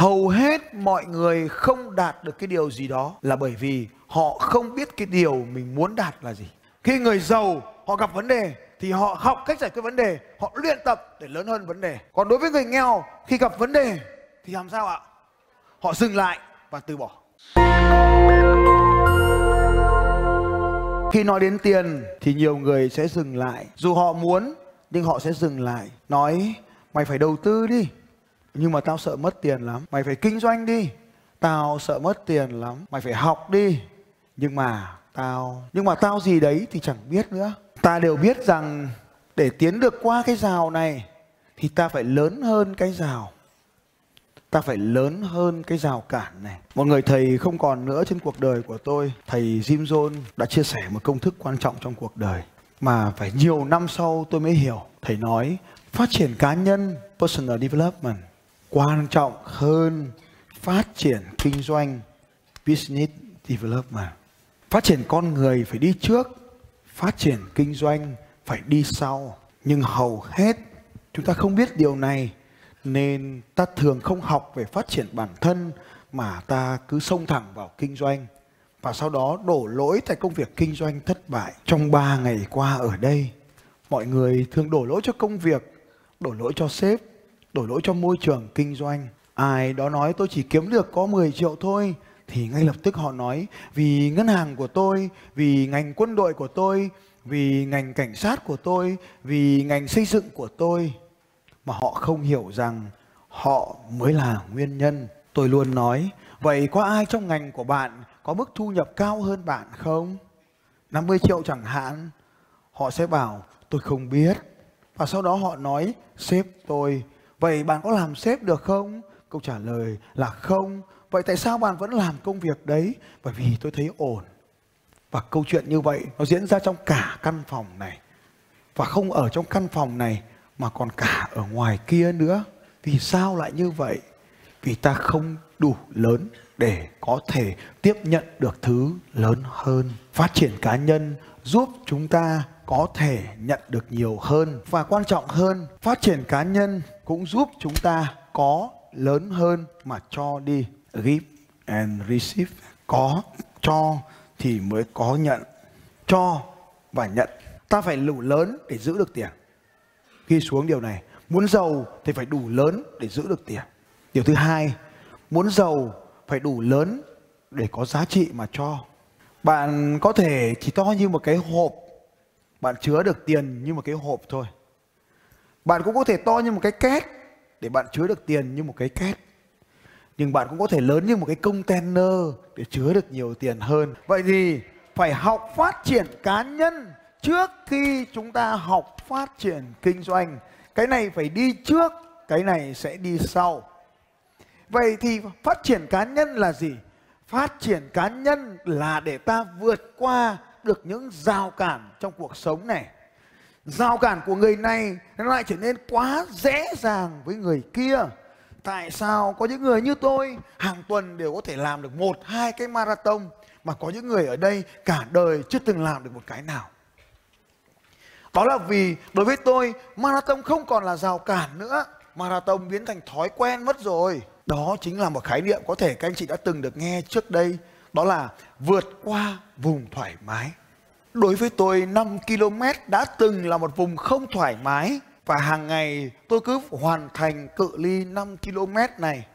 hầu hết mọi người không đạt được cái điều gì đó là bởi vì họ không biết cái điều mình muốn đạt là gì. Khi người giàu, họ gặp vấn đề, thì họ học cách giải quyết vấn đề, họ luyện tập để lớn hơn vấn đề. Còn đối với người nghèo, khi gặp vấn đề, thì làm sao ạ? Họ dừng lại và từ bỏ. Khi nói đến tiền, thì nhiều người sẽ dừng lại. Dù họ muốn, nhưng họ sẽ dừng lại. Nói, mày phải đầu tư đi nhưng mà tao sợ mất tiền lắm. Mày phải kinh doanh đi. Tao sợ mất tiền lắm. Mày phải học đi. Nhưng mà tao, nhưng mà tao gì đấy thì chẳng biết nữa. Ta đều biết rằng để tiến được qua cái rào này thì ta phải lớn hơn cái rào. Ta phải lớn hơn cái rào cản này. Một người thầy không còn nữa trên cuộc đời của tôi. Thầy Jim Jones đã chia sẻ một công thức quan trọng trong cuộc đời mà phải nhiều năm sau tôi mới hiểu. Thầy nói, phát triển cá nhân, personal development quan trọng hơn phát triển kinh doanh, business development. Phát triển con người phải đi trước, phát triển kinh doanh phải đi sau. Nhưng hầu hết, chúng ta không biết điều này, nên ta thường không học về phát triển bản thân mà ta cứ xông thẳng vào kinh doanh. Và sau đó đổ lỗi tại công việc kinh doanh thất bại. Trong 3 ngày qua ở đây, mọi người thường đổ lỗi cho công việc, đổ lỗi cho sếp đổ lỗi cho môi trường kinh doanh. Ai đó nói, tôi chỉ kiếm được có 10 triệu thôi. Thì ngay lập tức họ nói, vì ngân hàng của tôi, vì ngành quân đội của tôi, vì ngành cảnh sát của tôi, vì ngành xây dựng của tôi. Mà họ không hiểu rằng họ mới là nguyên nhân. Tôi luôn nói, vậy có ai trong ngành của bạn có mức thu nhập cao hơn bạn không? 50 triệu chẳng hạn. Họ sẽ bảo, tôi không biết. Và sau đó họ nói, sếp tôi vậy bạn có làm sếp được không? Câu trả lời là không. Vậy tại sao bạn vẫn làm công việc đấy? Bởi vì tôi thấy ổn. Và câu chuyện như vậy nó diễn ra trong cả căn phòng này. Và không ở trong căn phòng này, mà còn cả ở ngoài kia nữa. Vì sao lại như vậy? Vì ta không đủ lớn để có thể tiếp nhận được thứ lớn hơn. Phát triển cá nhân giúp chúng ta có thể nhận được nhiều hơn. Và quan trọng hơn, phát triển cá nhân cũng giúp chúng ta có lớn hơn mà cho đi. Give and receive. Có, cho thì mới có nhận. Cho và nhận. Ta phải đủ lớn để giữ được tiền. Ghi xuống điều này. Muốn giàu thì phải đủ lớn để giữ được tiền. Điều thứ hai, muốn giàu phải đủ lớn để có giá trị mà cho. Bạn có thể chỉ to như một cái hộp. Bạn chứa được tiền như một cái hộp thôi bạn cũng có thể to như một cái két để bạn chứa được tiền như một cái két. Nhưng bạn cũng có thể lớn như một cái container để chứa được nhiều tiền hơn. Vậy thì phải học phát triển cá nhân trước khi chúng ta học phát triển kinh doanh. Cái này phải đi trước, cái này sẽ đi sau. Vậy thì phát triển cá nhân là gì? Phát triển cá nhân là để ta vượt qua được những rào cản trong cuộc sống này rào cản của người này nó lại trở nên quá dễ dàng với người kia. Tại sao có những người như tôi hàng tuần đều có thể làm được một, hai cái marathon, mà có những người ở đây cả đời chưa từng làm được một cái nào? Đó là vì đối với tôi, marathon không còn là rào cản nữa. Marathon biến thành thói quen mất rồi. Đó chính là một khái niệm có thể các anh chị đã từng được nghe trước đây. Đó là vượt qua vùng thoải mái đối với tôi 5 km đã từng là một vùng không thoải mái và hàng ngày tôi cứ hoàn thành cự ly 5 km này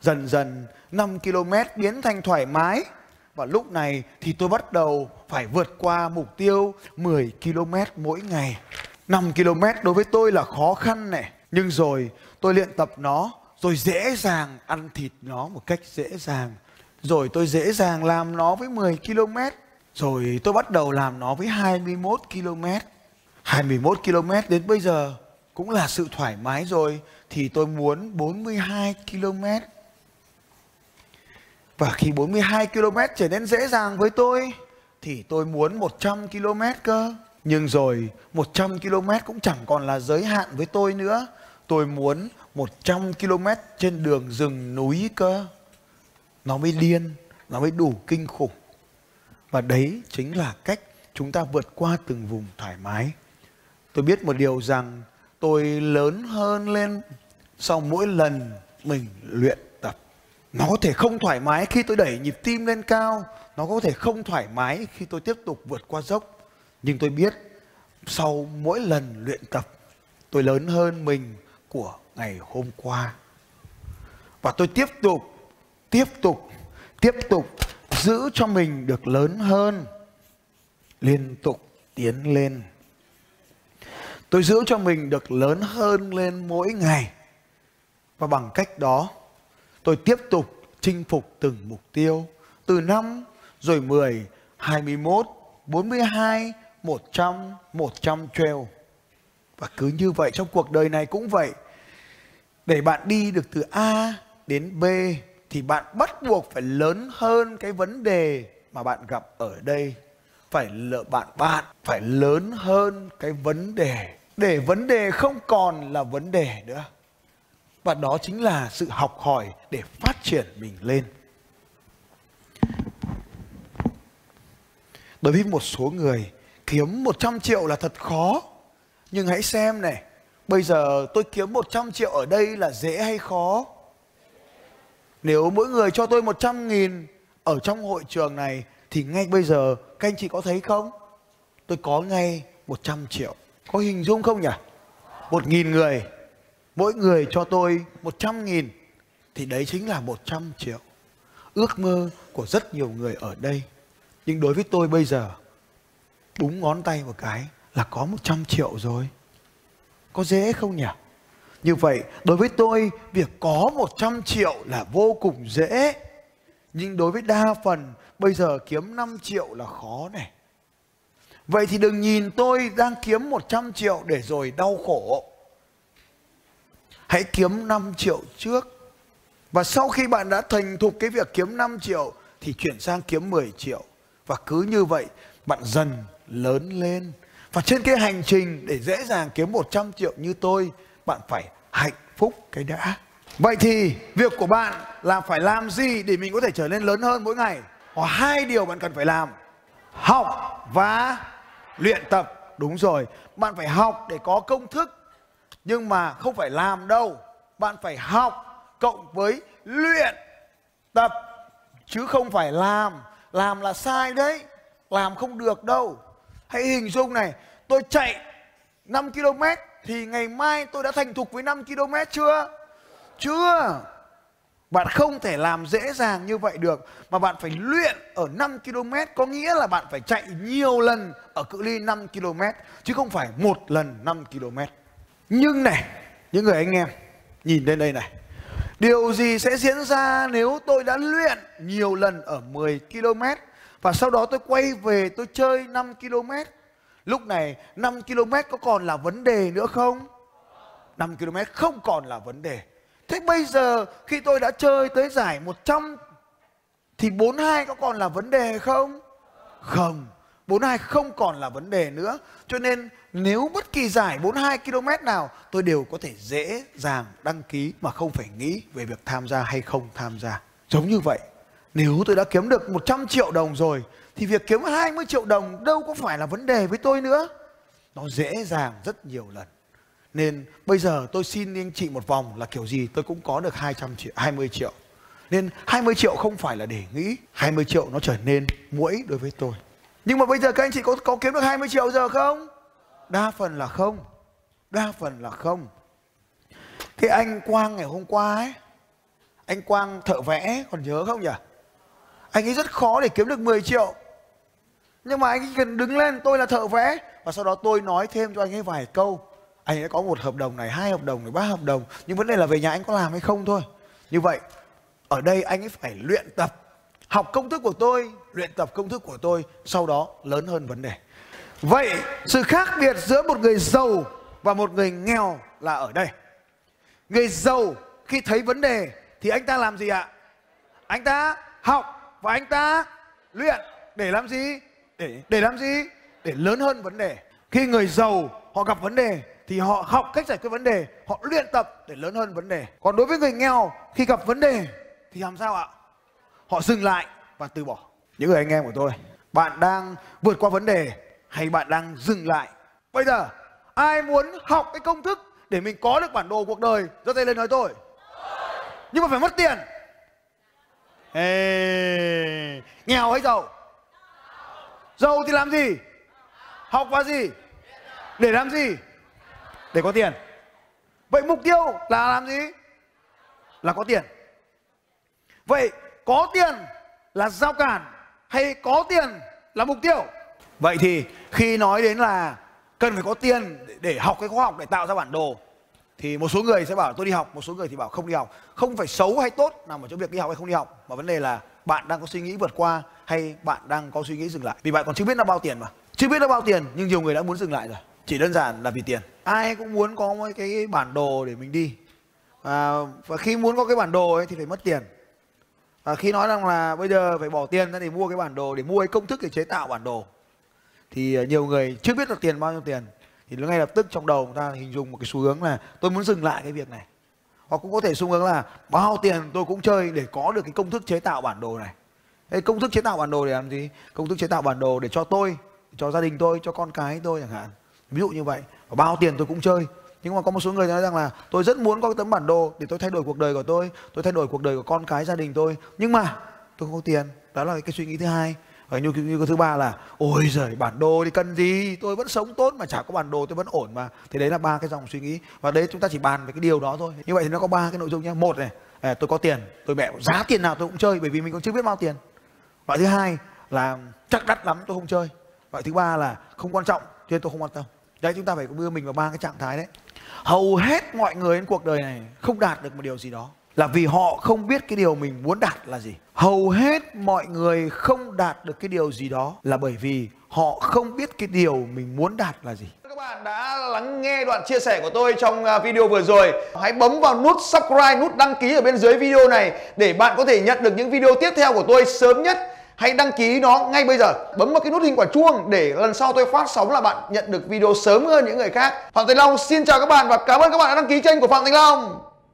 dần dần 5 km biến thành thoải mái và lúc này thì tôi bắt đầu phải vượt qua mục tiêu 10 km mỗi ngày. 5 km đối với tôi là khó khăn này. Nhưng rồi tôi luyện tập nó, rồi dễ dàng ăn thịt nó một cách dễ dàng. Rồi tôi dễ dàng làm nó với 10 km. Rồi tôi bắt đầu làm nó với 21 km. 21 km đến bây giờ cũng là sự thoải mái rồi. Thì tôi muốn 42 km và khi 42 km trở nên dễ dàng với tôi thì tôi muốn 100 km cơ. Nhưng rồi 100 km cũng chẳng còn là giới hạn với tôi nữa. Tôi muốn 100 km trên đường rừng núi cơ. Nó mới điên, nó mới đủ kinh khủng. Và đấy chính là cách chúng ta vượt qua từng vùng thoải mái. Tôi biết một điều rằng tôi lớn hơn lên sau mỗi lần mình luyện tập. Nó có thể không thoải mái khi tôi đẩy nhịp tim lên cao, nó có thể không thoải mái khi tôi tiếp tục vượt qua dốc. Nhưng tôi biết sau mỗi lần luyện tập, tôi lớn hơn mình của ngày hôm qua. Và tôi tiếp tục tiếp tục tiếp tục giữ cho mình được lớn hơn liên tục tiến lên tôi giữ cho mình được lớn hơn lên mỗi ngày và bằng cách đó tôi tiếp tục chinh phục từng mục tiêu từ năm rồi 10, 21, 42, 100, 100 trail. Và cứ như vậy trong cuộc đời này cũng vậy. Để bạn đi được từ A đến B thì bạn bắt buộc phải lớn hơn cái vấn đề mà bạn gặp ở đây. Phải lỡ bạn bạn phải lớn hơn cái vấn đề để vấn đề không còn là vấn đề nữa. Và đó chính là sự học hỏi để phát triển mình lên. Đối với một số người kiếm 100 triệu là thật khó. Nhưng hãy xem này, bây giờ tôi kiếm 100 triệu ở đây là dễ hay khó? Nếu mỗi người cho tôi 100 nghìn ở trong hội trường này thì ngay bây giờ các anh chị có thấy không? Tôi có ngay 100 triệu. Có hình dung không nhỉ? Một nghìn người, mỗi người cho tôi 100 nghìn thì đấy chính là 100 triệu. Ước mơ của rất nhiều người ở đây nhưng đối với tôi bây giờ Búng ngón tay một cái Là có 100 triệu rồi Có dễ không nhỉ như vậy đối với tôi Việc có 100 triệu là vô cùng dễ Nhưng đối với đa phần Bây giờ kiếm 5 triệu là khó này Vậy thì đừng nhìn tôi đang kiếm 100 triệu để rồi đau khổ. Hãy kiếm 5 triệu trước. Và sau khi bạn đã thành thục cái việc kiếm 5 triệu thì chuyển sang kiếm 10 triệu. Và cứ như vậy bạn dần lớn lên. Và trên cái hành trình để dễ dàng kiếm 100 triệu như tôi, bạn phải hạnh phúc cái đã. Vậy thì việc của bạn là phải làm gì để mình có thể trở nên lớn hơn mỗi ngày? Có hai điều bạn cần phải làm. Học và luyện tập. Đúng rồi, bạn phải học để có công thức. Nhưng mà không phải làm đâu. Bạn phải học cộng với luyện tập chứ không phải làm làm là sai đấy làm không được đâu hãy hình dung này tôi chạy 5 km thì ngày mai tôi đã thành thục với 5 km chưa chưa bạn không thể làm dễ dàng như vậy được mà bạn phải luyện ở 5 km có nghĩa là bạn phải chạy nhiều lần ở cự ly 5 km chứ không phải một lần 5 km. Nhưng này, những người anh em nhìn lên đây này. Điều gì sẽ diễn ra nếu tôi đã luyện nhiều lần ở 10 km và sau đó tôi quay về tôi chơi 5 km. Lúc này 5 km có còn là vấn đề nữa không? 5 km không còn là vấn đề. Thế bây giờ khi tôi đã chơi tới giải 100 thì 42 có còn là vấn đề không? Không. 42 không còn là vấn đề nữa. Cho nên nếu bất kỳ giải 42 km nào tôi đều có thể dễ dàng đăng ký mà không phải nghĩ về việc tham gia hay không tham gia. Giống như vậy, nếu tôi đã kiếm được 100 triệu đồng rồi thì việc kiếm 20 triệu đồng đâu có phải là vấn đề với tôi nữa. Nó dễ dàng rất nhiều lần. Nên bây giờ tôi xin anh chị một vòng là kiểu gì tôi cũng có được 200 triệu, 20 triệu. Nên 20 triệu không phải là để nghĩ 20 triệu nó trở nên mũi đối với tôi Nhưng mà bây giờ các anh chị có, có kiếm được 20 triệu giờ không? Đa phần là không Đa phần là không Cái anh Quang ngày hôm qua ấy Anh Quang thợ vẽ còn nhớ không nhỉ? Anh ấy rất khó để kiếm được 10 triệu. Nhưng mà anh ấy cần đứng lên tôi là thợ vẽ. Và sau đó tôi nói thêm cho anh ấy vài câu. Anh ấy có một hợp đồng này, hai hợp đồng này, ba hợp đồng. Nhưng vấn đề là về nhà anh có làm hay không thôi. Như vậy ở đây anh ấy phải luyện tập học công thức của tôi luyện tập công thức của tôi sau đó lớn hơn vấn đề. Vậy sự khác biệt giữa một người giàu và một người nghèo là ở đây. Người giàu khi thấy vấn đề thì anh ta làm gì ạ? Anh ta học và anh ta luyện để làm gì? Để để làm gì? Để lớn hơn vấn đề. Khi người giàu họ gặp vấn đề thì họ học cách giải quyết vấn đề, họ luyện tập để lớn hơn vấn đề. Còn đối với người nghèo, khi gặp vấn đề thì làm sao ạ? Họ dừng lại và từ bỏ. Những người anh em của tôi, bạn đang vượt qua vấn đề hay bạn đang dừng lại? Bây giờ, ai muốn học cái công thức để mình có được bản đồ cuộc đời? Giơ tay lên nói tôi. Nhưng mà phải mất tiền. Ê, nghèo hay giàu? Giàu thì làm gì? Học và gì? Để làm gì? Để có tiền. Vậy mục tiêu là làm gì? Là có tiền. Vậy có tiền là giao cản hay có tiền là mục tiêu? Vậy thì khi nói đến là cần phải có tiền để học cái khoa học để tạo ra bản đồ thì một số người sẽ bảo tôi đi học. Một số người thì bảo không đi học. Không phải xấu hay tốt nằm ở chỗ việc đi học hay không đi học mà vấn đề là bạn đang có suy nghĩ vượt qua hay bạn đang có suy nghĩ dừng lại. Vì bạn còn chưa biết nó bao tiền mà. Chưa biết nó bao tiền nhưng nhiều người đã muốn dừng lại rồi. Chỉ đơn giản là vì tiền. Ai cũng muốn có một cái bản đồ để mình đi. À, và khi muốn có cái bản đồ ấy thì phải mất tiền. À, khi nói rằng là bây giờ phải bỏ tiền ra để mua cái bản đồ để mua cái công thức để chế tạo bản đồ thì à, nhiều người chưa biết được tiền bao nhiêu tiền thì ngay lập tức trong đầu người ta hình dung một cái xu hướng là tôi muốn dừng lại cái việc này. Hoặc cũng có thể xu hướng là bao tiền tôi cũng chơi để có được cái công thức chế tạo bản đồ này. Cái công thức chế tạo bản đồ để làm gì? Công thức chế tạo bản đồ để cho tôi, cho gia đình tôi, cho con cái tôi chẳng hạn. Ví dụ như vậy. Và bao tiền tôi cũng chơi. Nhưng mà có một số người nói rằng là tôi rất muốn có cái tấm bản đồ để tôi thay đổi cuộc đời của tôi tôi thay đổi cuộc đời của con cái, gia đình tôi. Nhưng mà tôi không có tiền. Đó là cái suy nghĩ thứ hai và như, như cái thứ ba là ôi giời bản đồ thì cần gì? Tôi vẫn sống tốt mà chả có bản đồ tôi vẫn ổn mà. Thì đấy là ba cái dòng suy nghĩ. Và đấy chúng ta chỉ bàn về cái điều đó thôi. Như vậy thì nó có ba cái nội dung nhé một này à, tôi có tiền tôi mẹ giá tiền nào tôi cũng chơi bởi vì mình còn chưa biết bao tiền. Loại thứ hai là chắc đắt lắm tôi không chơi. Loại thứ ba là không quan trọng cho nên tôi không quan tâm. Đấy chúng ta phải đưa mình vào ba cái trạng thái đấy. Hầu hết mọi người trên cuộc đời này không đạt được một điều gì đó là vì họ không biết cái điều mình muốn đạt là gì. Hầu hết mọi người không đạt được cái điều gì đó là bởi vì họ không biết cái điều mình muốn đạt là gì. Các bạn đã lắng nghe đoạn chia sẻ của tôi trong à, video vừa rồi. Hãy bấm vào nút subscribe, nút đăng ký ở bên dưới video này để bạn có thể nhận được những video tiếp theo của tôi sớm nhất. Hãy đăng ký nó ngay bây giờ. Bấm vào cái nút hình quả chuông để lần sau tôi phát sóng là bạn nhận được video sớm hơn những người khác. Phạm thành long xin chào các bạn và cảm ơn các bạn đã đăng ký kênh của phạm thành long.